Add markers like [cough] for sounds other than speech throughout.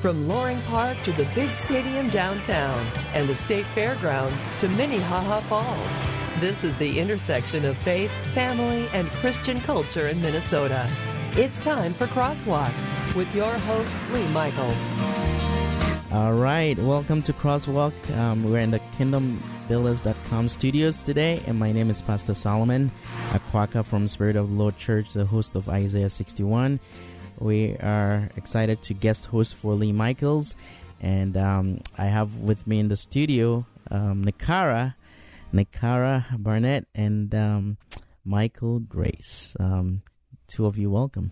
From Loring Park to the big stadium downtown and the state fairgrounds to Minnehaha Falls. This is the intersection of faith, family, and Christian culture in Minnesota. It's time for Crosswalk with your host, Lee Michaels. All right, welcome to Crosswalk. Um, we're in the KingdomBuilders.com studios today, and my name is Pastor Solomon Aquaka from Spirit of Lord Church, the host of Isaiah 61. We are excited to guest host for Lee Michaels, and um, I have with me in the studio um, Neacara, Neacara Barnett, and um, Michael Grace. Um, two of you, welcome.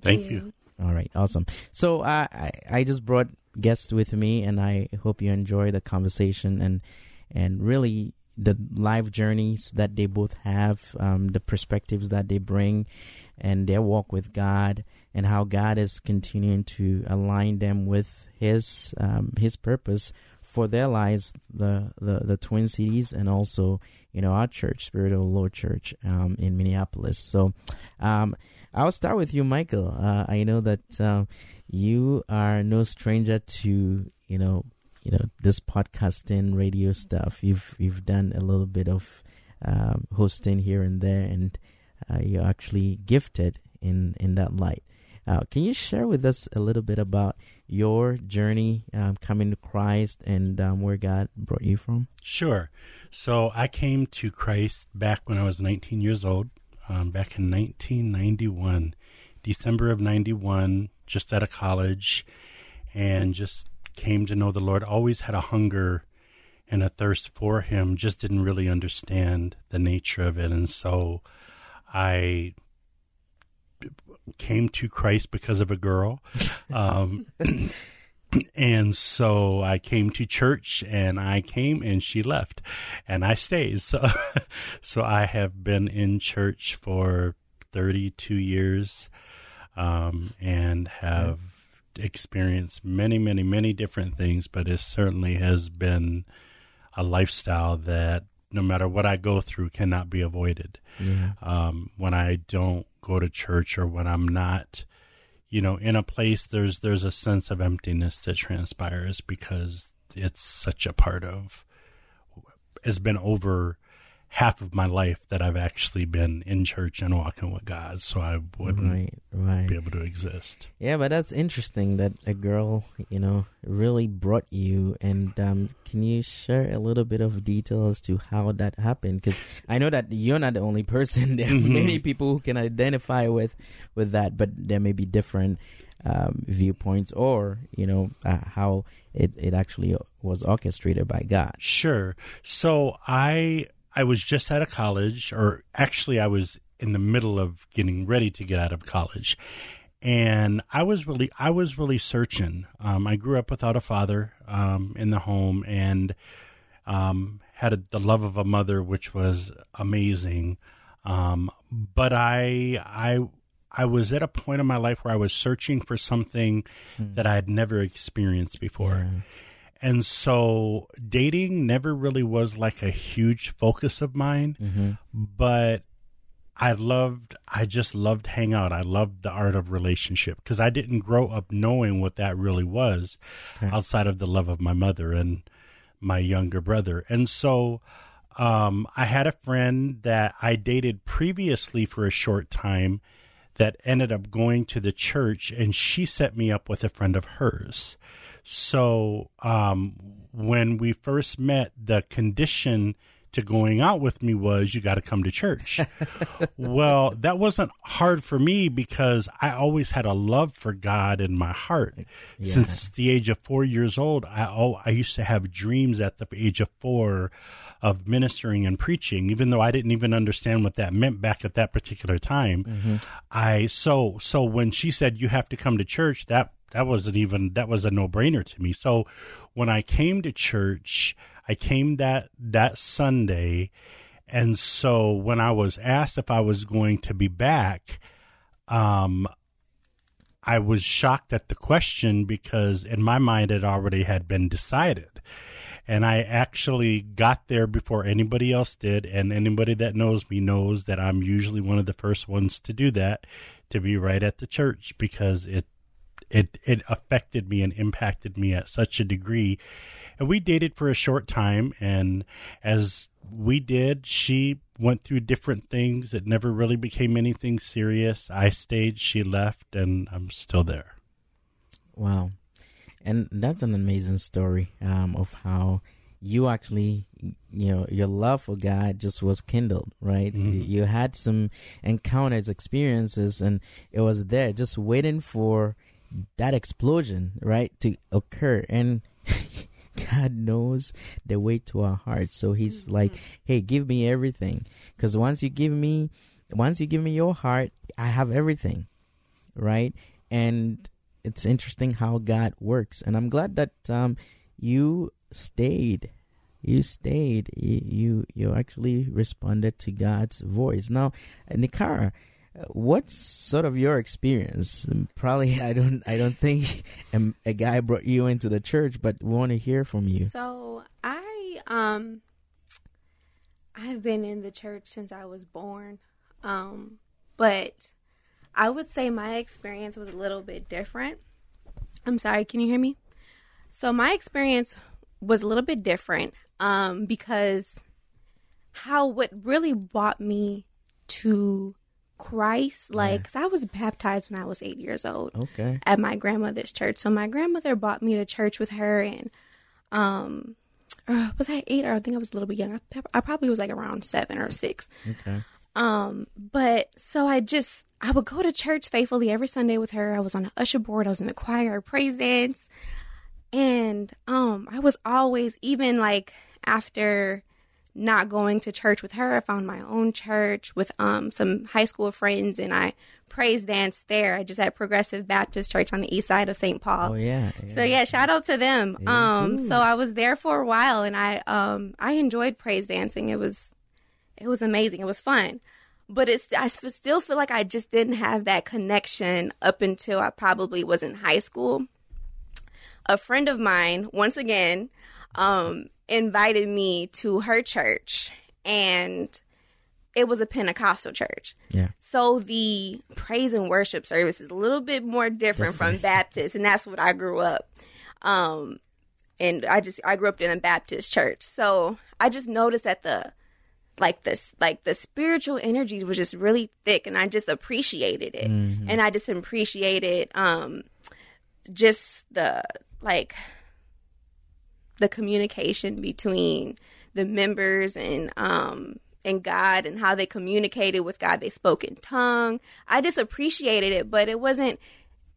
Thank you. All right, awesome. So uh, I I just brought guests with me, and I hope you enjoy the conversation and and really the life journeys that they both have, um, the perspectives that they bring, and their walk with God, and how God is continuing to align them with His um, His purpose for their lives, the, the the Twin Cities, and also you know our church, Spirit of the Lord Church, um, in Minneapolis. So. Um, I'll start with you, Michael. Uh, I know that uh, you are no stranger to you know you know this podcasting, radio stuff. You've you've done a little bit of um, hosting here and there, and uh, you're actually gifted in in that light. Uh, can you share with us a little bit about your journey um, coming to Christ and um, where God brought you from? Sure. So I came to Christ back when I was 19 years old um, back in 1991, December of 91, just out of college, and just came to know the Lord. Always had a hunger and a thirst for Him, just didn't really understand the nature of it. And so I came to Christ because of a girl. [laughs] Um, and so I came to church and I came and she left and I stayed. So, [laughs] so I have been in church for 32 years, um, and have experienced many, many, many different things, but it certainly has been a lifestyle that no matter what I go through cannot be avoided. Yeah. Um, when I don't go to church or when I'm not, you know, in a place there's there's a sense of emptiness that transpires because it's such a part of has been over half of my life that I've actually been in church and walking with God, so I wouldn't Right, right. be able to exist. Yeah, but that's interesting that a girl, you know, really brought you. And um, can you share a little bit of detail as to how that happened? Because I know that you're not the only person. [laughs] There are Mhm. many people who can identify with with that, but there may be different um, viewpoints, or you know, uh, how it it actually was orchestrated by God. Sure. So I I was just out of college, or actually I was in the middle of getting ready to get out of college, and I was really I was really searching. Um, I grew up without a father um, in the home, and um, had a, the love of a mother, which was amazing. Um, but I I I was at a point in my life where I was searching for something that I had never experienced before. Yeah. And so dating never really was like a huge focus of mine, Mm-hmm. but I loved, I just loved hang out. I loved the art of relationship because I didn't grow up knowing what that really was Okay. outside of the love of my mother and my younger brother. And so um, I had a friend that I dated previously for a short time that ended up going to the church and she set me up with a friend of hers. So um, when we first met, the condition to going out with me was you got to come to church. [laughs] well, that wasn't hard for me because I always had a love for God in my heart. Yeah. Since the age of four years old, I oh, I used to have dreams at the age of four of ministering and preaching, even though I didn't even understand what that meant back at that particular time. Mm-hmm. I so so when she said you have to come to church, that that wasn't even that was a no brainer to me. So when I came to church, I came that that Sunday, and so when I was asked if I was going to be back, um, I was shocked at the question because in my mind it already had been decided. And I actually got there before anybody else did. And anybody that knows me knows that I'm usually one of the first ones to do that, to be right at the church because it it it affected me and impacted me at such a degree. And we dated for a short time, and as we did, she went through different things. It never really became anything serious. I stayed, she left, and I'm still there. Wow. And that's an amazing story um, of how you actually, you know, your love for God just was kindled, right? Mm-hmm. You had some encounters, experiences, and it was there just waiting for that explosion, right, to occur. And [laughs] God knows the way to our hearts. So He's Mm-hmm. like, hey, give me everything. Because once you give me, once you give me your heart, I have everything, right? And it's interesting how God works. And I'm glad that um, you stayed. You stayed. You, you you actually responded to God's voice. Now, Neacara, what's sort of your experience? Probably, [laughs] I don't I don't think a, [laughs] a guy brought you into the church, but we want to hear from you. So I um I've been in the church since I was born. Um but I would say my experience was a little bit different. I'm sorry, can you hear me? So my experience was a little bit different um because how what really brought me to Christ like 'cause I was baptized when I was 8 years old Okay. at my grandmother's church. So my grandmother brought me to church with her, and um, uh, was I eight or I think I was a little bit young. I, I probably was like around seven or six. Okay. Um, but so I just I would go to church faithfully every Sunday with her. I was on the usher board. I was in the choir, praise dance, and um, I was always even like after not going to church with her, I found my own church with um some high school friends, and I praise danced there. I just had Progressive Baptist Church on the east side of St. Paul. Oh yeah. yeah. So yeah, shout out to them. Um, so I was there for a while, and I um I enjoyed praise dancing. It was it was amazing. It was fun, but it's I still feel like I just didn't have that connection up until I probably was in high school. A friend of mine, once again, um, invited me to her church, and it was a Pentecostal church. Yeah. So the praise and worship service is a little bit more different from Baptist, and that's what I grew up. Um, and I just I grew up in a Baptist church, so I just noticed that the like this like the spiritual energies was just really thick, and I just appreciated it, and I just appreciated um just the like the communication between the members and um and God and how they communicated with God. They spoke in tongue. I just appreciated it, but it wasn't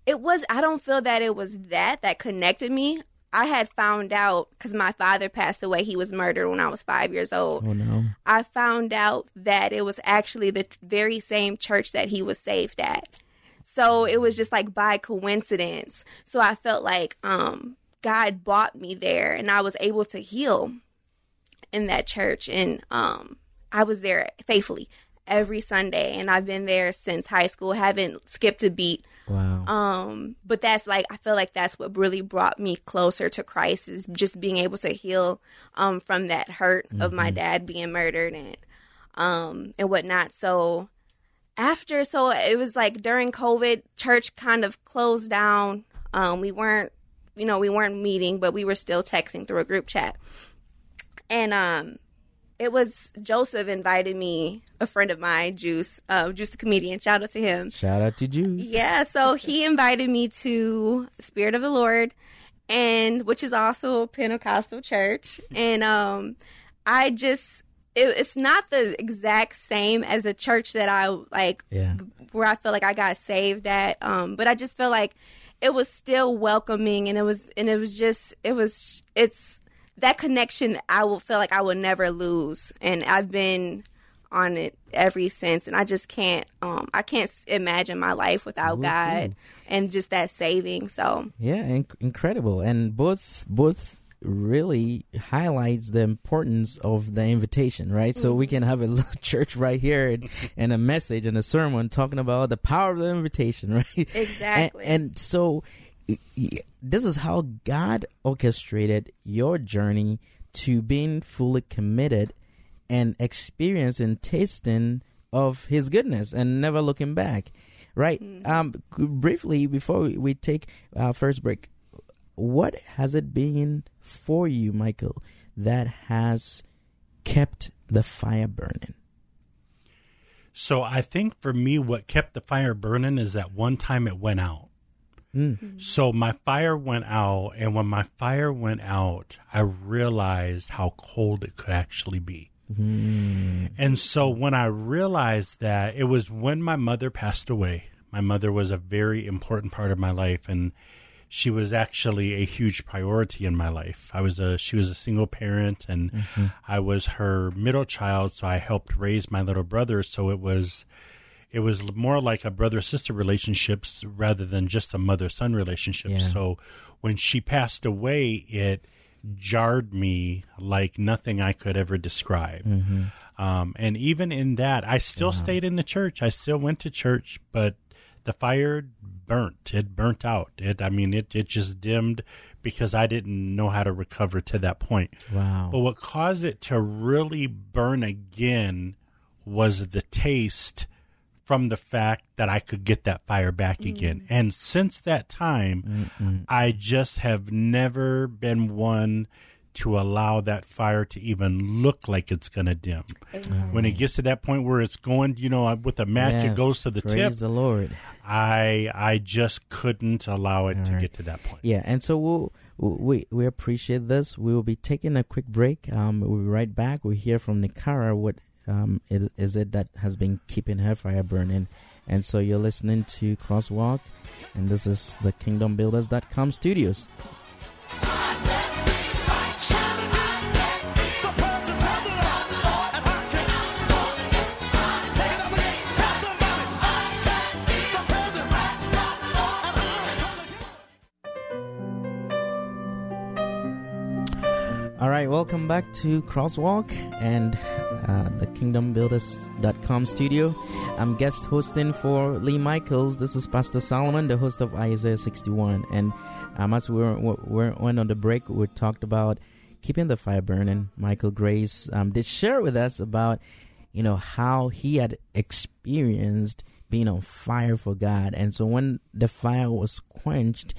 it was I don't feel that it was that that connected me. I had found out cuz my father passed away. He was murdered when I was 5 years old. Oh no. I found out that it was actually the very same church that he was saved at. So it was just like by coincidence. So I felt like um God brought me there and I was able to heal in that church and um I was there faithfully every Sunday and I've been there since high school, haven't skipped a beat. Wow. Um, but that's like I feel like that's what really brought me closer to Christ is just being able to heal um from that hurt of my dad being murdered and um and whatnot. So after so it was like during COVID, church kind of closed down. Um, we weren't you know, we weren't meeting, but we were still texting through a group chat. And um it was Joseph invited me, a friend of mine, Juice, uh, Juice the comedian. Shout out to him. Shout out to Juice. Yeah, so he [laughs] invited me to Spirit of the Lord, and which is also a Pentecostal church, and um, I just it, it's not the exact same as a church that I like Yeah. where I feel like I got saved at, um, but I just feel like it was still welcoming, and it was and it was just it was it's that connection I will feel like I will never lose, and I've been on it ever since and I just can't um I can't imagine my life without Woohoo. God and just that saving. So Yeah, inc- incredible. And both both really highlights the importance of the invitation, right? So we can have a [laughs] little church right here and, and a message and a sermon talking about the power of the invitation, [laughs] right? Exactly. And, and so this is how God orchestrated your journey to being fully committed and experiencing tasting of his goodness and never looking back right? Um briefly before we- we take our first break what has it been for you michael that has kept the fire burning? So I think for me, what kept the fire burning is that one time it went out. Mm. So my fire went out, and when my fire went out, I realized how cold it could actually be. Mm. And so when I realized that, it was when my mother passed away. My mother was a very important part of my life, and she was actually a huge priority in my life. I was a she was a single parent, and mm-hmm. I was her middle child, so I helped raise my little brother. So it was it was more like a brother sister relationships rather than just a mother son relationship. Yeah. So when she passed away, it jarred me like nothing I could ever describe. Um, and even in that, I still stayed in the church. I still went to church, but the fire burnt. It burnt out. It, I mean, it, it just dimmed because I didn't know how to recover to that point. wow But what caused it to really burn again was the taste from the fact that I could get that fire back again. And since that time, I just have never been one to allow that fire to even look like it's going to dim. When it gets to that point where it's going, you know, with a match, Yes, it goes to the praise tip. the lord I I just couldn't allow it to Alright. get to that point. Yeah, and so we'll, we we appreciate this. We will be taking a quick break. Um, we'll be right back. We'll hear from Neacara what um it, is it that has been keeping her fire burning. And so you're listening to Crosswalk, and this is the KingdomBuilders.com studios. All right, welcome back to Crosswalk and uh, the KingdomBuilders.com studio. I'm guest hosting for Lee Michaels. This is Pastor Solomon, the host of Isaiah 61. And um, as we were, on the break, we talked about keeping the fire burning. Michael Grace um, did share with us about, you know, how he had experienced being on fire for God. And so when the fire was quenched,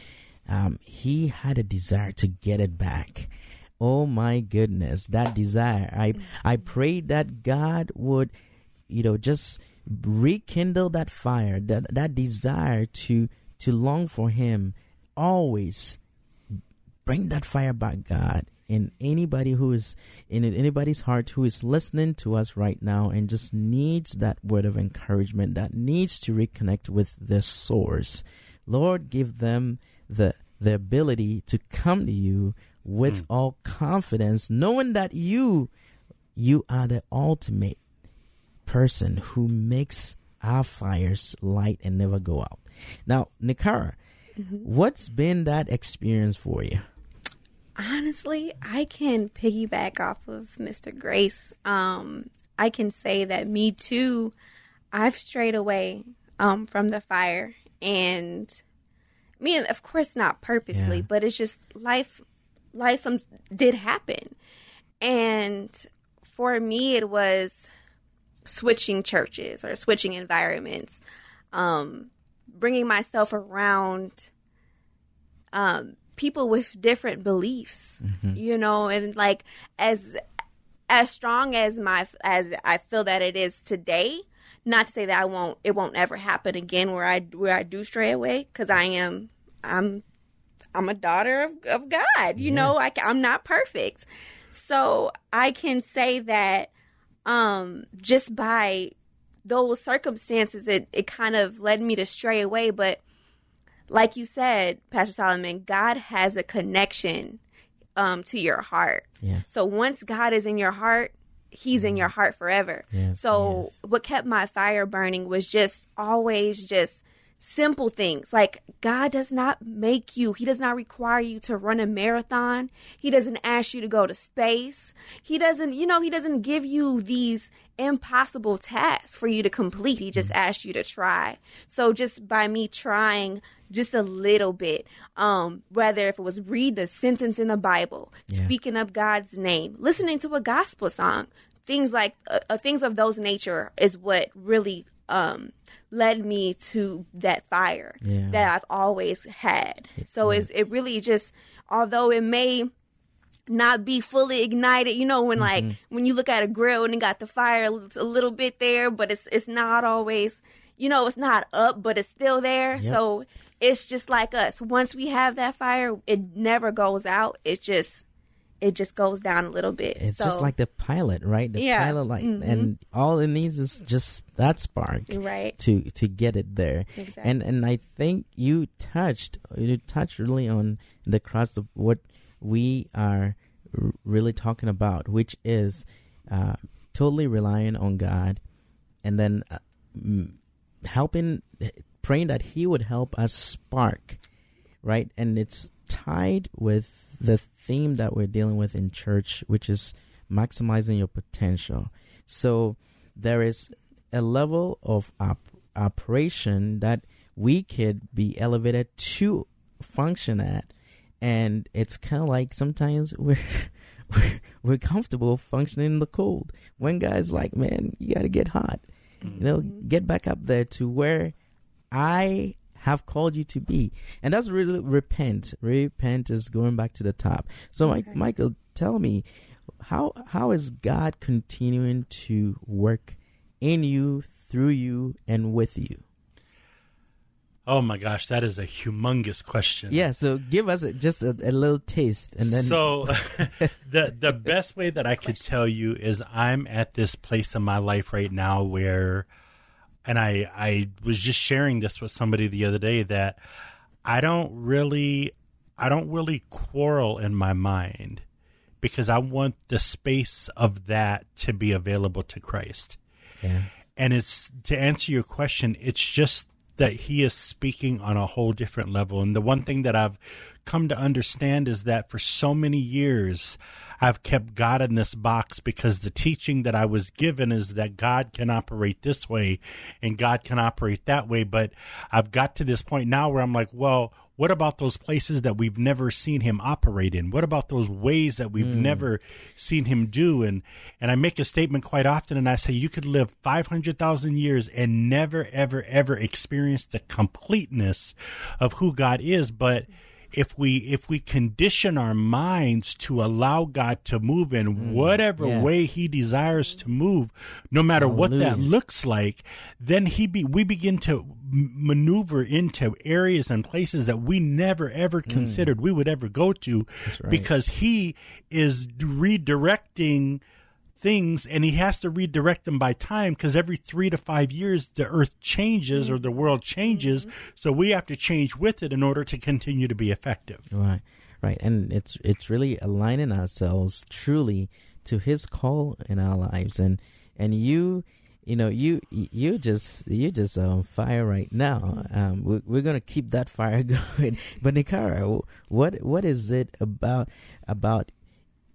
um, he had a desire to get it back. Oh my goodness, that desire. I I mm-hmm. prayed that God would, you know, just rekindle that fire, that that desire to to long for him always bring that fire back, God. In anybody who is in anybody's heart who is listening to us right now and just needs that word of encouragement, that needs to reconnect with the source, Lord, give them the the ability to come to you with all confidence, knowing that you you are the ultimate person who makes our fires light and never go out. Now, Neacara, what's been that experience for you? honestly, I can piggyback off of Mr. Grace. Um, I can say that me too. I've strayed away um, from the fire, and me, and of course, not purposely, Yeah. but it's just life. Life some did happen, and for me, it was switching churches or switching environments, um, bringing myself around um, people with different beliefs, you know, and like as as strong as my as I feel that it is today. Not to say that I won't it won't ever happen again where I where I do stray away because I am I'm I'm a daughter of, of God. You know, I, I'm not perfect. So I can say that um, just by those circumstances, it, it kind of led me to stray away. But like you said, Pastor Solomon, God has a connection um, to your heart. Yeah. So once God is in your heart, he's in your heart forever. Yes, so yes. what kept my fire burning was just always just simple things like God does not make you, He does not require you to run a marathon. He doesn't ask you to go to space. He doesn't, you know, He doesn't give you these impossible tasks for you to complete. He just asks you to try. So just by me trying just a little bit, um, whether if it was read a sentence in the Bible, Yeah. speaking up God's name, listening to a gospel song, things like uh, uh, things of those nature is what really um led me to that fire Yeah. that I've always had. So it's it really just although it may not be fully ignited, you know, when like Mm-hmm. when you look at a grill and it got the fire a little bit there, but it's it's not always you know, it's not up, but it's still there. Yep. So it's just like us. Once we have that fire, it never goes out. It just it just goes down a little bit. It's so, just like the pilot, right? The Yeah. pilot light, Mhm. and all it needs is just that spark right. to to get it there. Exactly. And and I think you touched you touched really on the cross of what we are r- really talking about, which is uh, totally relying on God, and then uh, helping, praying that He would help us spark, right? And it's tied with the theme that we're dealing with in church, which is maximizing your potential. So there is a level of op- operation that we could be elevated to function at, and it's kind of like sometimes we're. [laughs] We're, we're comfortable functioning in the cold. When guys like, man, you got to get hot. You know, mm-hmm. get back up there to where I have called you to be. And that's really repent. Repent is going back to the top. So, Mike, Okay. Michael, tell me, how how is God continuing to work in you, through you, and with you? Oh my gosh, that is a humongous question. Yeah, so give us a, just a, a little taste, and then so [laughs] [laughs] the the best way that I could tell you is I'm at this place in my life right now where and I I was just sharing this with somebody the other day that I don't really I don't really quarrel in my mind because I want the space of that to be available to Christ. yeah, And it's to answer your question, it's just that he is speaking on a whole different level. And the one thing that I've come to understand is that for so many years, I've kept God in this box because the teaching that I was given is that God can operate this way and God can operate that way. But I've got to this point now where I'm like, well, what about those places that we've never seen him operate in? What about those ways that we've hmm. never seen him do? And and I make a statement quite often, and I say you could live five hundred thousand years and never, ever, ever experience the completeness of who God is, but if we if we condition our minds to allow God to move in mm, whatever yes. way he desires to move no matter what that looks like then he be we begin to maneuver into areas and places that we never ever mm. considered we would ever go to right. because he is redirecting things and he has to redirect them by time because every three to five years the earth changes or the world changes. So we have to change with it in order to continue to be effective. Right, right, and it's it's really aligning ourselves truly to His call in our lives, and and you, you know, you you just you just on fire right now. Um, we're, we're gonna keep that fire [laughs] going. But Neacara, what what is it about about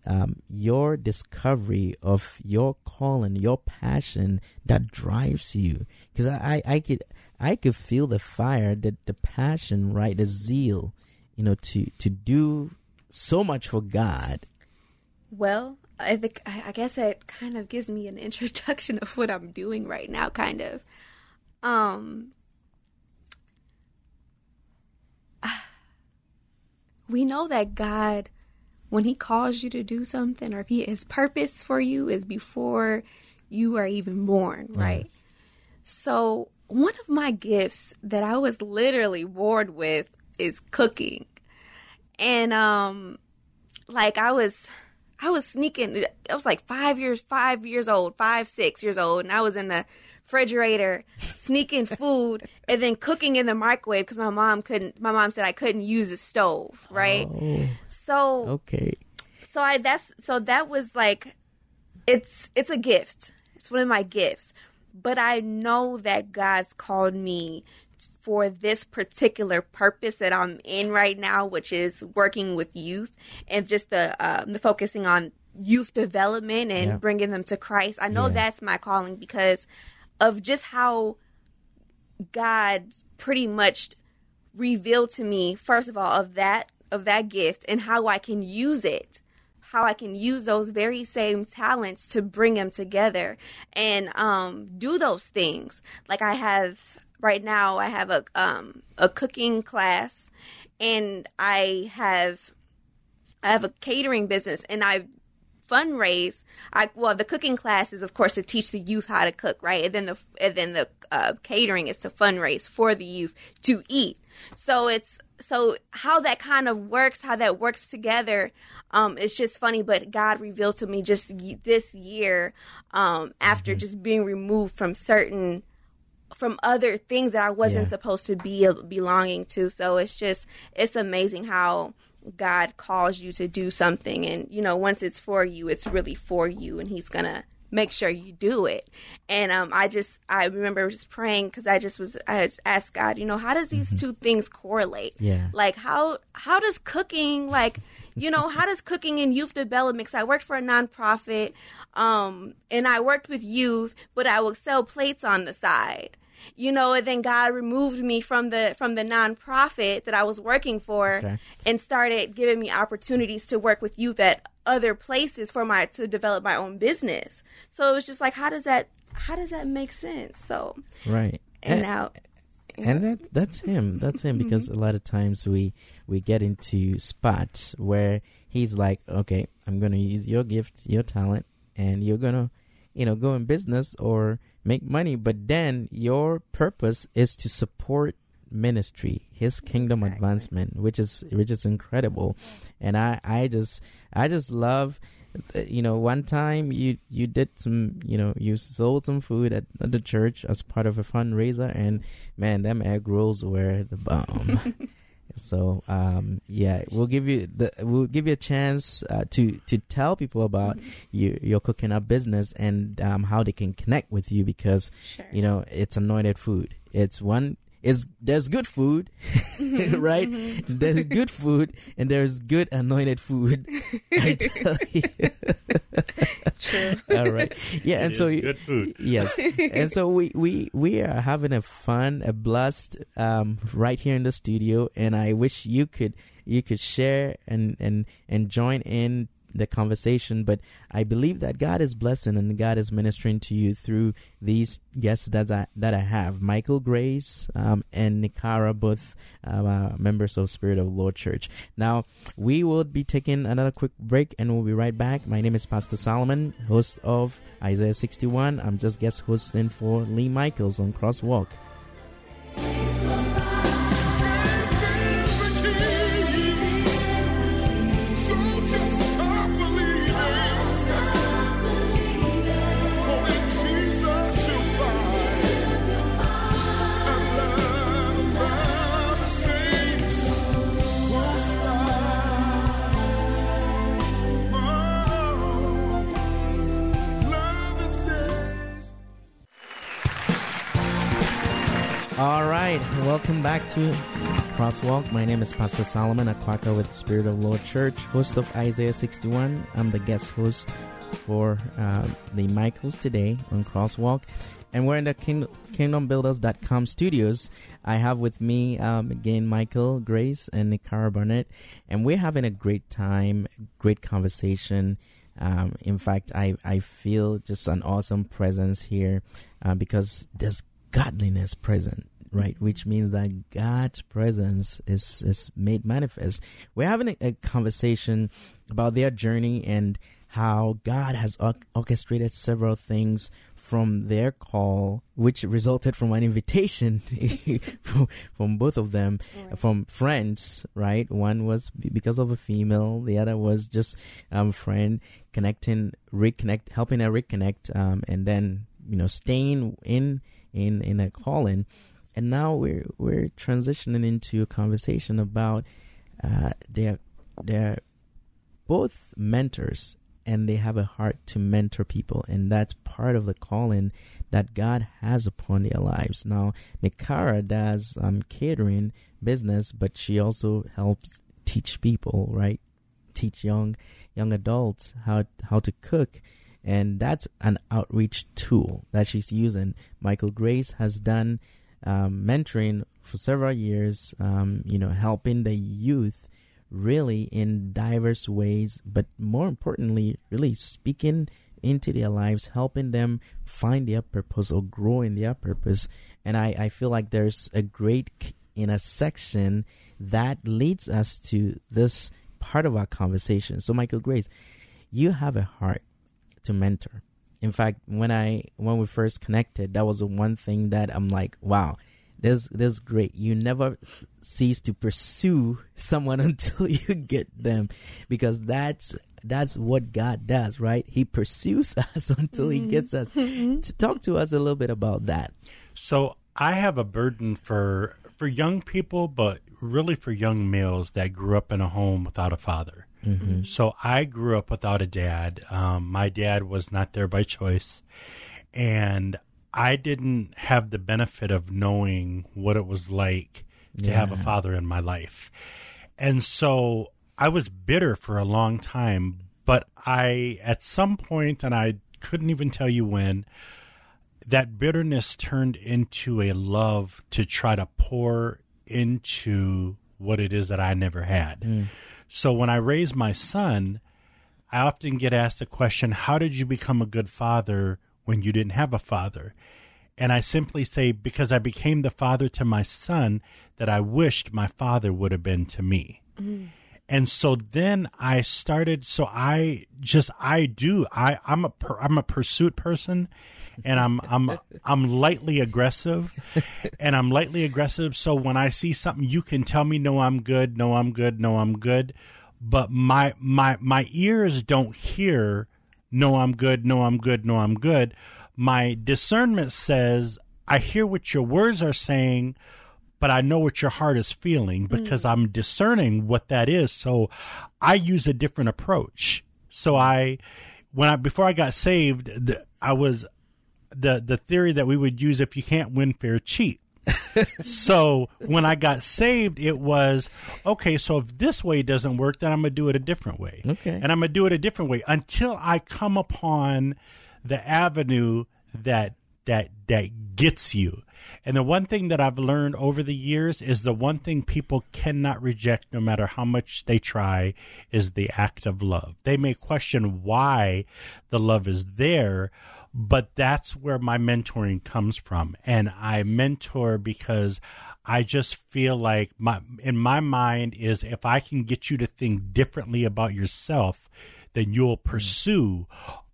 um, your discovery of your calling, your passion that drives you. Because I, I, I could, I could feel the fire, the, the passion, right, the zeal, you know, to to do so much for God. Well, I think I I guess it kind of gives me an [laughs] introduction of what I'm doing right now, kind of. Um, [sighs] we know that God, when He calls you to do something, or if He His purpose for you is before you are even born, right? So one of my gifts that I was literally bored with is cooking, and um, like I was I was sneaking. I was like five years, five years old, five, six years old, and I was in the refrigerator sneaking food and then cooking in the microwave because my mom couldn't. My mom said I couldn't use a stove, right? Oh, So, okay. so I that's so that was like it's it's a gift. It's one of my gifts. But I know that God's called me for this particular purpose that I'm in right now, which is working with youth and just the um, the focusing on youth development and Yeah. bringing them to Christ. I know Yeah. that's my calling because of just how God pretty much revealed to me first of all of that of that gift and how I can use it how I can use those very same talents to bring them together and um, do those things. Like I have right now, I have a um, a cooking class, and I have I have a catering business, and I fundraise. I well, the cooking class is of course to teach the youth how to cook, right? And then the and then the uh, catering is to fundraise for the youth to eat. So it's so how that kind of works, how that works together. Um, it's just funny, but God revealed to me just this year, um, after just being removed from certain from other things that I wasn't Yeah. supposed to be belonging to. So it's just it's amazing how God calls you to do something and you know once it's for you it's really for you and he's to make sure you do it. And um I just I remember just praying cuz I just was I just asked God, you know, how does these two things correlate? Yeah. Like how how does cooking like you know how does cooking and youth development 'cause I worked for a nonprofit um and I worked with youth but I would sell plates on the side you know and then God removed me from the from the nonprofit that I was working for Okay. and started giving me opportunities to work with youth at other places for my to develop my own business. So it was just like how does that how does that make sense? So Right. and now and that that's him. That's him mm-hmm. because a lot of times we we get into spots where he's like okay i'm gonna use your gift your talent and you're gonna you know go in business or make money but then your purpose is to support ministry his kingdom advancement which is which is incredible. And i i just i just love you know one time you you did some you know you sold some food at, at the church as part of a fundraiser and man them egg rolls were the bomb [laughs] so um yeah we'll give you the we'll give you a chance uh, to to tell people about you, your cooking up business and um how they can connect with you because Sure. you know it's anointed food. It's one is there's good food [laughs] right? There's good food and there's good anointed food i [laughs] tell you [laughs] true. All right. Yeah and It so is you- good food. yes. [laughs] And so we we we are having a fun a blast um right here in the studio and i wish you could you could share and and and join in the conversation but i believe that god is blessing and god is ministering to you through these guests that i that i have. Michael grace um, and neacara both uh, members of spirit of lord church. Now we will be taking another quick break and we'll be right back. My name is pastor solomon host of isaiah 61 i'm just guest hosting for lee michaels on crosswalk right, welcome back to Crosswalk. My name is Pastor Solomon, a Quaker with Spirit of Lord Church, host of Isaiah 61. I'm the guest host for uh, Lee Michaels today on Crosswalk. And we're in the King- KingdomBuilders.com studios. I have with me um, again Michael, Grace, and Neacara Barnett. And we're having a great time, great conversation. Um, in fact, I, I feel just an awesome presence here uh, because there's godliness present right which means that god's presence is is made manifest. We're having a, a conversation about their journey and how god has orchestrated several things from their call which resulted from an invitation [laughs] from, from both of them from friends right? One was because of a female the other was just um friend connecting reconnect helping her reconnect um and then you know staying in in in a calling and now we're we're transitioning into a conversation about uh they're they're both mentors and they have a heart to mentor people, and that's part of the calling that God has upon their lives. Now, Neacara does um, catering business, but she also helps teach people, right? Teach young young adults how how to cook, and that's an outreach tool that she's using. Michael Grace has done um, mentoring for several years, um, you know, helping the youth really in diverse ways, but more importantly, really speaking into their lives, helping them find their purpose or grow in their purpose. And I, I feel like there's a great intersection that leads us to this part of our conversation. So, Michael Grace, you have a heart to mentor. In fact, when I when we first connected, that was the one thing that I'm like, wow, this this great. You never cease to pursue [laughs] someone [laughs] until you get them, because that's that's what God does, right? He pursues [laughs] us until mm-hmm. He gets us. Mm-hmm. To talk to us a little bit about that. So I have a burden for for young people, but really for young males that grew up in a home without a father. Mm-hmm. So I grew up without a dad. Um, my dad was not there by choice, and I didn't have the benefit of knowing what it was like to yeah. have a father in my life. And so I was bitter for a long time, but I, at some point, and I couldn't even tell you when, that bitterness turned into a love to try to pour into what it is that I never had. Mm. So when I raise my son, I often get asked the question, How did you become a good father when you didn't have a father? And I simply say, Because I became the father to my son that I wished my father would have been to me. Mm. And so then I started. So I just I do I I'm a I'm a pursuit person, and I'm I'm I'm lightly aggressive, and I'm lightly aggressive. So when I see something, you can tell me no, I'm good, no, I'm good, no, I'm good, but my my my ears don't hear no, I'm good, no, I'm good, no, I'm good. My discernment says I hear what your words are saying, but I know what your heart is feeling because mm. I'm discerning what that is. So I use a different approach. So I, when I before I got saved, I was the the theory that we would use if you can't win fair cheat. [laughs] so when I got saved, it was okay. So if this way doesn't work, then I'm gonna do it a different way. Okay, and I'm gonna do it a different way until I come upon the avenue that that that gets you. And the one thing that I've learned over the years is the one thing people cannot reject, no matter how much they try, is the act of love. They may question why the love is there, but that's where my mentoring comes from. And I mentor because I just feel like my in my mind is if I can get you to think differently about yourself, then you'll pursue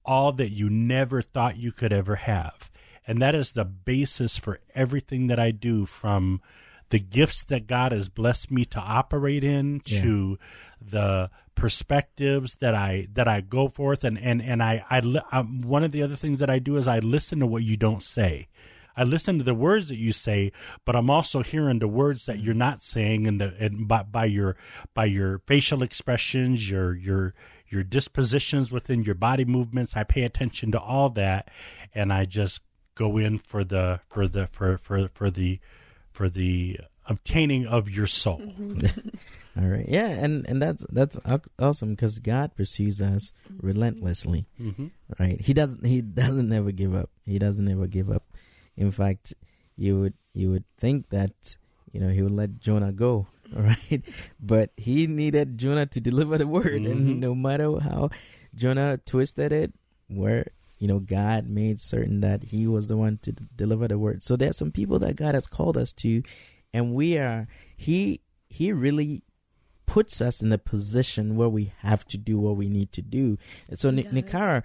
all that you never thought you could ever have. And that is the basis for everything that I do from the gifts that God has blessed me to operate in yeah. to the perspectives that I that I go forth and and and I I um, one of the other things that I do is I listen to what you don't say. I listen to the words that you say, but I'm also hearing the words that you're not saying, and the and by, by your by your facial expressions, your your your dispositions within your body movements. I pay attention to all that, and I just go in for the for the for for for the for the obtaining of your soul. [laughs] All right, yeah, and and that's that's awesome because God pursues us relentlessly, mm-hmm. right? He doesn't he doesn't ever give up. He doesn't ever give up. In fact, you would you would think that you know he would let Jonah go, [laughs] right? But he needed Jonah to deliver the word, mm-hmm. and no matter how Jonah twisted it, where you know God made certain that He was the one to deliver the word. So there's some people that God has called us to, and we are He He really puts us in a position where we have to do what we need to do. So, N- Neacara,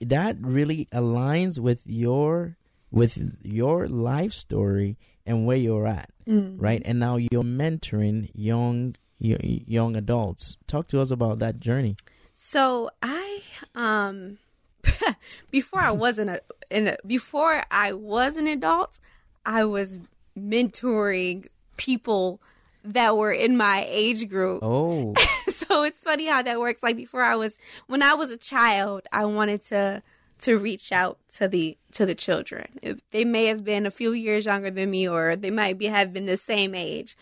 that really aligns with your with your life story and where you're at, mm. right? And now you're mentoring young young adults. Talk to us about that journey. So I um [laughs] before I wasn't a, in a before I was an adult, I was mentoring people that were in my age group. Oh. [laughs] so it's funny how that works. Like before I was when I was a child, I wanted to to reach out to the to the children. If they may have been a few years younger than me or they might be have been the same age.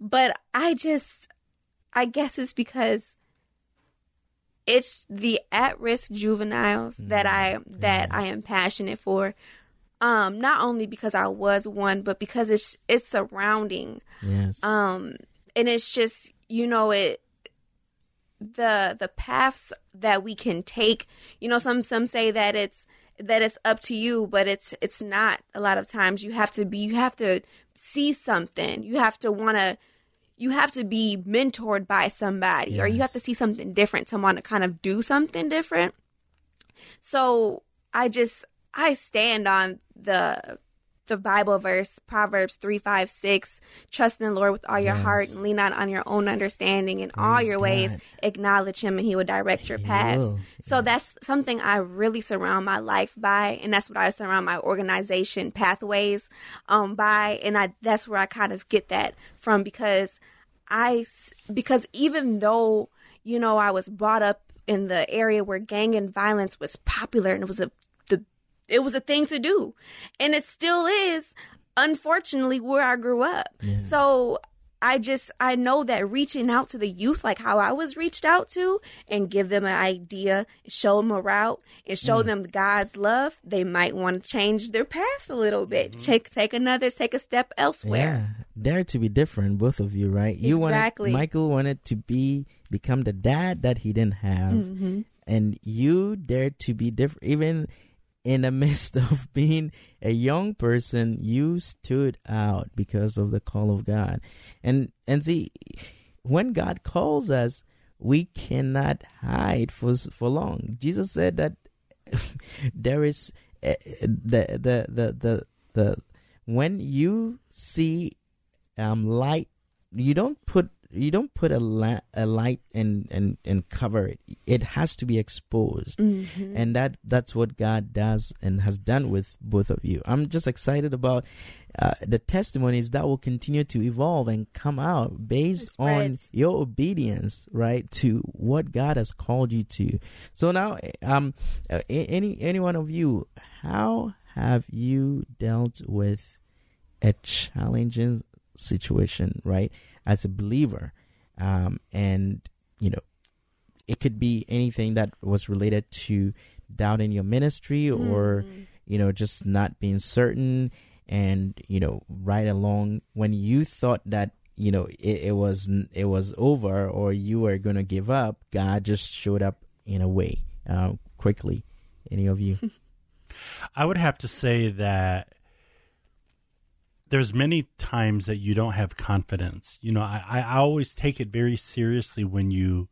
But I just I guess it's because it's the at-risk juveniles that I that I am passionate for. Um not only because I was one, but because it's it's surrounding. Yes. um and it's just you know it the the paths that we can take you know some some say that it's that it's up to you but it's it's not a lot of times. You have to be you have to see something. You have to want to you have to be mentored by somebody or you have to see something different to want to kind of do something different. So i just i stand on the the Bible verse, Proverbs 3, 5, 6. Trust in the Lord with all your Yes. heart and lean not on your own understanding. In all Praise your ways, acknowledge Him and He will direct your He paths. will. So that's something I really surround my life by. And that's what I surround my organization pathways um, by. And I that's where I kind of get that from because I, because even though, you know, I was brought up in the area where gang and violence was popular and it was a, it was a thing to do. And it still is unfortunately where i grew up. So i just i know that reaching out to the youth like how i was reached out to and give them an idea show them a route and show them god's love they might want to change their paths a little bit. Take take another take a step elsewhere. Yeah, dare to be different, both of you, right? You Exactly. wanted Michael wanted to be become the dad that he didn't have, Mm-hmm. and you dared to be different. Even in the [laughs] midst of being a young person, you stood out because of the call of God. And and see, when God calls us, we cannot hide for for long. Jesus said that [laughs] there is uh, the the the the the when you see um light you don't put you don't put a, la- a light and, and and cover it. It has to be exposed. And that that's what god does and has done with both of you. I'm just excited about uh, the testimonies that will continue to evolve and come out based on your obedience right to what god has called you to. So now um any any one of you how have you dealt with a challenging situation, right? As a believer, um, and you know, it could be anything that was related to doubt in your ministry or you know just not being certain, and you know, right along when you thought that you know it, it was it was over or you were gonna give up, God just showed up in a way uh, quickly. Any of you? [laughs] I would have to say that there's many times that you don't have confidence. You know, I, I always take it very seriously when you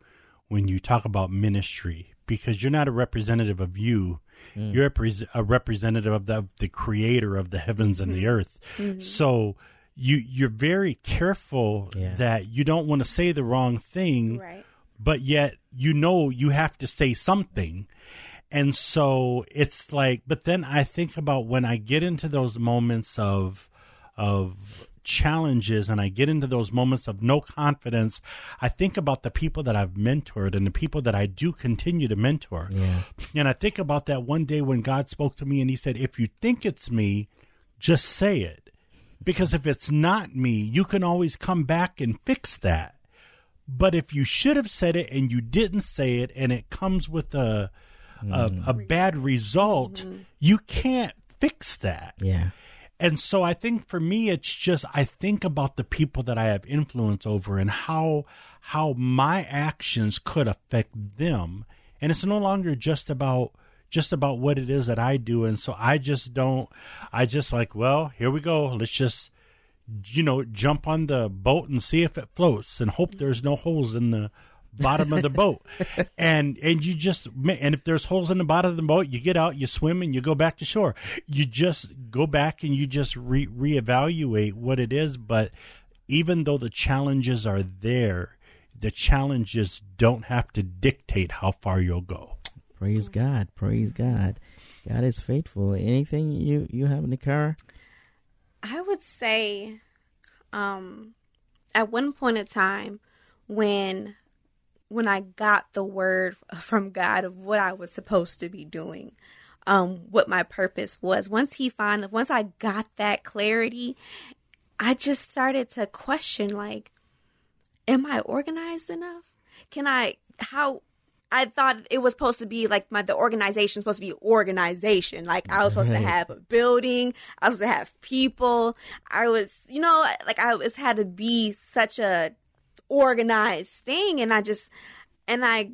when you talk about ministry because you're not a representative of you. Mm. You're a, pres- a representative of the, of the creator of the heavens and the mm-hmm. earth. Mm-hmm. So you you're very careful Yes. that you don't want to say the wrong thing right but yet you know you have to say something. And so it's like, but then I think about when I get into those moments of, of challenges and I get into those moments of no confidence, I think about the people that I've mentored and the people that I do continue to mentor. Yeah. And I think about that one day when God spoke to me and he said, if you think it's me, just say it. Because if it's not me, you can always come back and fix that. But if you should have said it and you didn't say it and it comes with a a, a mm. bad result, mm-hmm. you can't fix that. Yeah. And so I think for me it's just I think about the people that I have influence over and how how my actions could affect them. And it's no longer just about just about what it is that I do and so I just don't I just like, well, here we go. Let's just you know, jump on the boat and see if it floats and hope there's no holes in the bottom of the boat. And and you just and if there's holes in the bottom of the boat, you get out, you swim and you go back to shore. You just go back and you just re reevaluate what it is, but even though the challenges are there, the challenges don't have to dictate how far you'll go. Praise God. Praise God. God is faithful. Anything you you have Neacara? I would say, um, at one point in time, when when I got the word [laughs] from God of what I was supposed to be doing, um, what my purpose was. Once he finally, once I got that clarity, I just started to question like, am I organized enough? Can I, how, I thought it was supposed to be like my the organization supposed to be organization. Like I was supposed Right. to have a building, I was supposed to have people. I was, you know, like I was had to be such a organized thing, and I just and I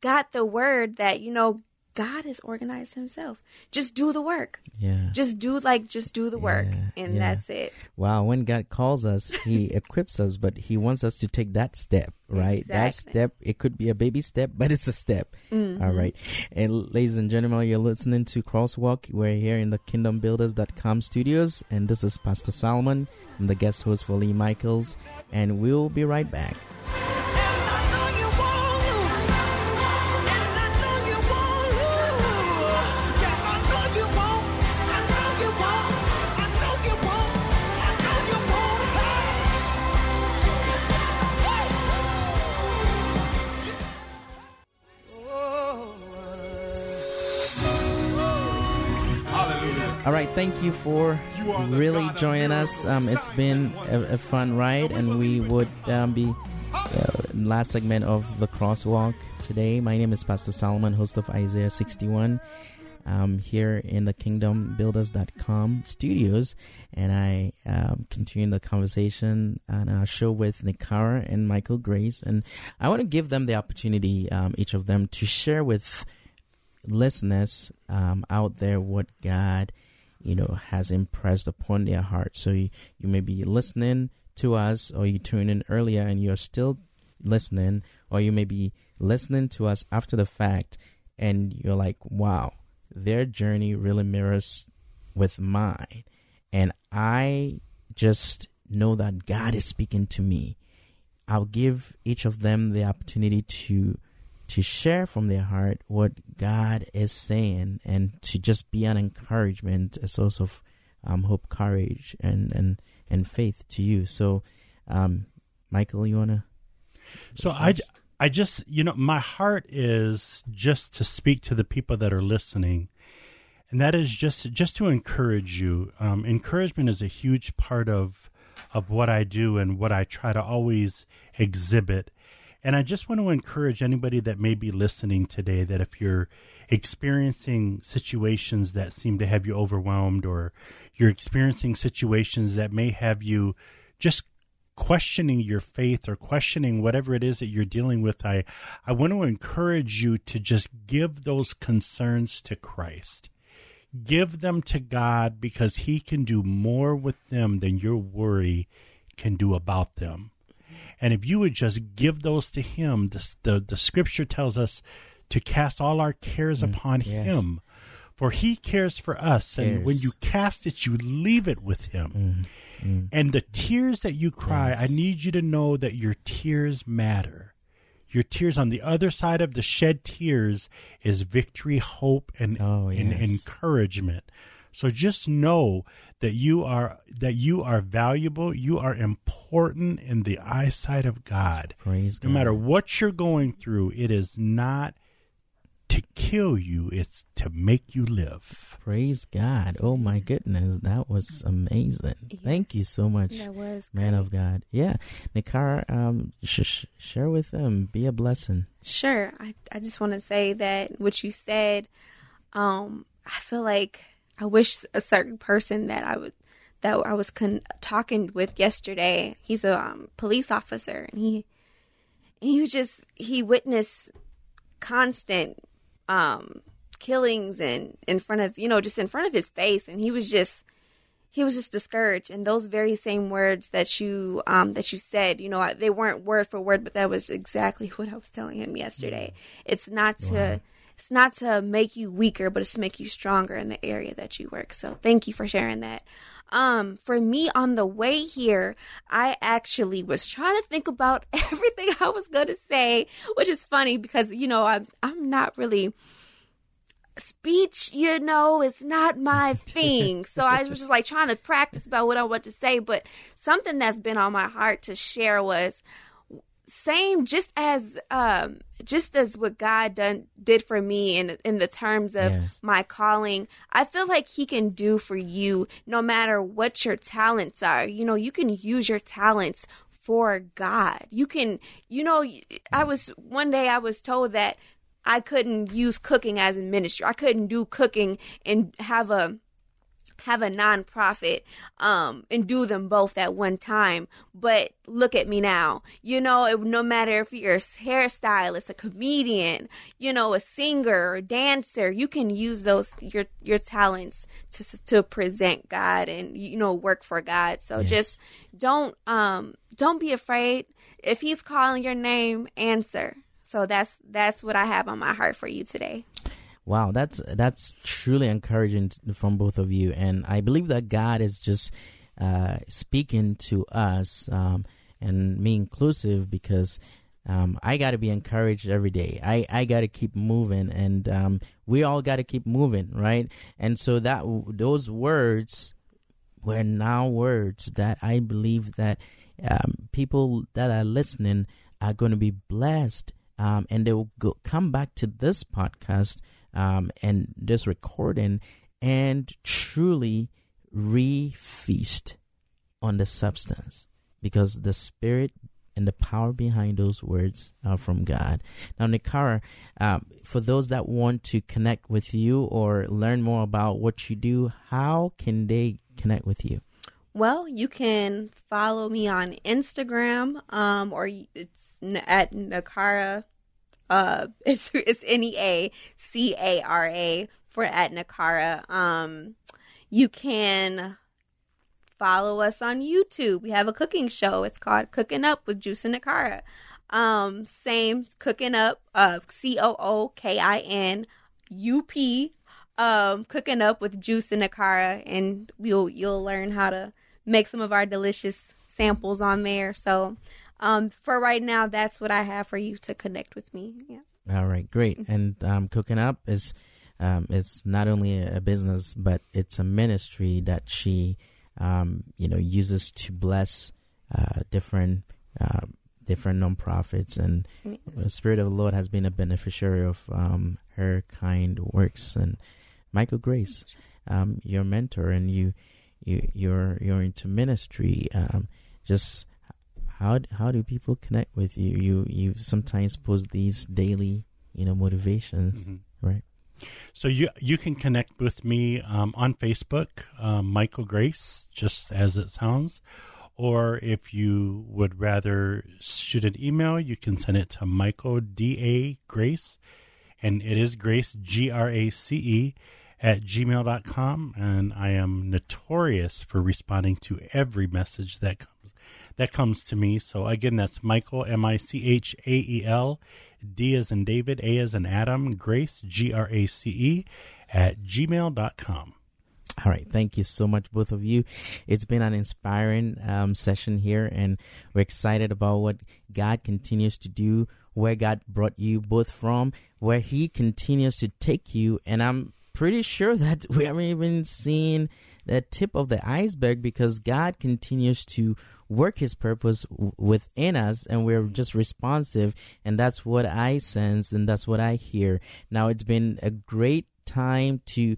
got the word that you know God has organized Himself. Just do the work. Yeah. Just do like just do the work, Yeah, and yeah. that's it. Wow, when God calls us, He [laughs] equips us, but He wants us to take that step, right? That step, it could be a baby step, but it's a step. Mm-hmm. All right. And ladies and gentlemen, you're listening to Crosswalk. We're here in the kingdombuilders.com studios, and this is Pastor Solomon. I'm the guest host for Lee Michaels, and we'll be right back. All right, thank you for really joining us. Um, it's been a, a fun ride, and we would um, be uh, last segment of the crosswalk today. My name is Pastor Solomon, host of Isaiah 61, um, here in the KingdomBuilders.com studios, and I um, continue the conversation on our show with Neacara and Michael Grace, and I want to give them the opportunity, um, each of them, to share with listeners um, out there what God, you know, has impressed upon their heart. So you, you may be listening to us, or you tune in earlier and you're still listening, or you may be listening to us after the fact, and you're like, "Wow, their journey really mirrors with mine," and I just know that God is speaking to me. I'll give each of them the opportunity to to share from their heart what God is saying and to just be an encouragement, a source of um, hope, courage, and, and, and faith to you. So, um, Michael, you want to? So I, I just, you know, my heart is just to speak to the people that are listening, and that is just just to encourage you. Um, encouragement is a huge part of of what I do and what I try to always exhibit. And I just want to encourage anybody that may be listening today that if you're experiencing situations that seem to have you overwhelmed or you're experiencing situations that may have you just questioning your faith or questioning whatever it is that you're dealing with, I, I want to encourage you to just give those concerns to Christ. Give them to God because He can do more with them than your worry can do about them. And if you would just give those to Him, the, the, the scripture tells us to cast all our cares mm, upon yes. Him, for He cares for us. And when you cast it, you leave it with Him. Mm, mm. And the tears that you cry, Yes. I need you to know that your tears matter. Your tears on the other side of the shed tears is victory, hope, and, Oh, and yes. encouragement. So just know that you are that you are valuable, you are important in the eyesight of God. Praise God. No matter what you're going through, it is not to kill you, it's to make you live. Praise God. Oh, my goodness. That was amazing. Thank you so much. That was Man great. of God. Yeah. Neacara, um, sh- sh- share with them. Be a blessing. Sure. I, I just want to say that what you said, um, I feel like I wish a certain person that I would that I was con- talking with yesterday. He's a um, police officer, and he and he was just he witnessed constant um, killings and in front of you know just in front of his face, and he was just he was just discouraged. And those very same words that you um that you said you know I- they weren't word for word but that was exactly [laughs] what i was telling him yesterday. It's not to it's not to make you weaker but it's to make you stronger in the area that you work so thank you for sharing that um for me on the way here i actually was trying to think about [laughs] everything i was going to say which is funny because you know i'm i'm not really speech, you know, is not my [laughs] thing. so I was just like trying to practice about what I want to say. But something that's been on my heart to share was same just as um just as what God done did for me in in the terms of Yes. my calling, I feel like he can do for you no matter what your talents are. You know, you can use your talents for God. You can you know, I was one day I was told that I couldn't use cooking as a ministry. I couldn't do cooking and have a have a nonprofit um and do them both at one time. But look at me now. You know if, no matter if you're a hairstylist a comedian you know a singer or dancer you can use those your your talents to to present god and you know work for god. So just don't um don't be afraid. If he's calling your name answer. So that's that's what i have on my heart for you today Wow, that's that's truly encouraging from both of you, and I believe that God is just uh, speaking to us, um, and me inclusive, because um, I got to be encouraged every day. I I got to keep moving, and um, we all got to keep moving, right? And so that those words were now words that I believe that um, people that are listening are going to be blessed, um, and they will go, come back to this podcast um, and this recording and truly re-feast on the substance because the spirit and the power behind those words are from God. Now, Neacara, um, for those that want to connect with you or learn more about what you do, how can they connect with you? Well, you can follow me on Instagram, um, or it's at Neacara. Uh, [laughs] it's it's N E A C A R A for at Neacara. Um, you can follow us on YouTube. We have a cooking show. It's called Cooking Up with Juice and Neacara. Um, same Cooking Up. Uh, C O O K I N U P. Um, cooking up with Juice and Neacara, and you'll you'll learn how to make some of our delicious samples on there. So, um, for right now, that's what I have for you to connect with me. Yeah. All right, great. And um, cooking up is um, is not only a business, but it's a ministry that she um, you know uses to bless uh, different uh, different nonprofits, and the Spirit of the Lord has been a beneficiary of um, her kind works. And Michael Grace, um, your mentor, and you you you're you're into ministry. Um, just how how do people connect with you? You you sometimes post these daily, you know, motivations, right? So you you can connect with me um, on Facebook, um, Michael Grace, just as it sounds. Or if you would rather shoot an email, you can send it to Michael D A Grace, and it is Grace G R A C E at gmail.com. And I am notorious for responding to every message that comes that comes to me. So again, that's Michael M I C H A E L D as in David, A as in Adam, Grace G R A C E at gmail.com. All right. Thank you so much, both of you. It's been an inspiring um, session here, and we're excited about what God continues to do, where God brought you both from, where He continues to take you. And I'm pretty sure that we haven't even seen the tip of the iceberg because God continues to work His purpose w- within us, and we're mm-hmm. just responsive. And that's what I sense, and that's what I hear. Now, it's been a great time to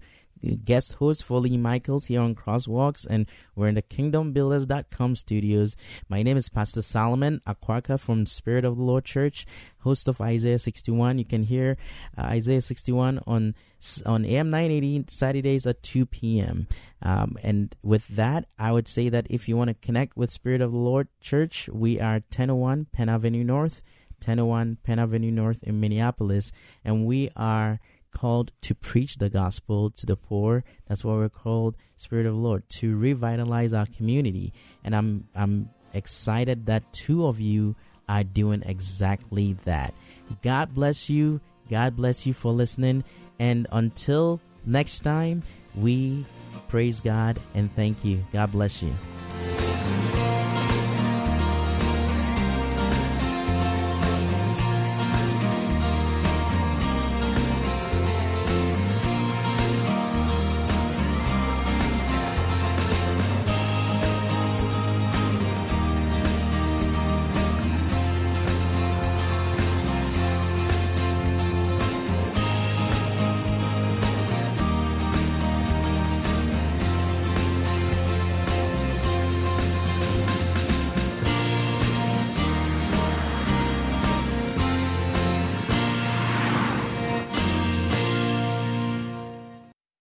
guest host for Lee Michaels here on Crosswalks, and we're in the KingdomBuilders.com studios. My name is Pastor Solomon Akwaka from Spirit of the Lord Church, host of Isaiah 61. You can hear uh, Isaiah 61 on on AM 980 Saturdays at 2 p.m. Um, and with that, I would say that if you want to connect with Spirit of the Lord Church, we are 1001 Penn Avenue North, 1001 Penn Avenue North in Minneapolis, and we are called to preach the gospel to the poor. That's why we're called Spirit of Lord to revitalize our community. And I'm I'm excited that two of you are doing exactly that. God bless you. God bless you for listening. And until next time, we praise God and thank you. God bless you.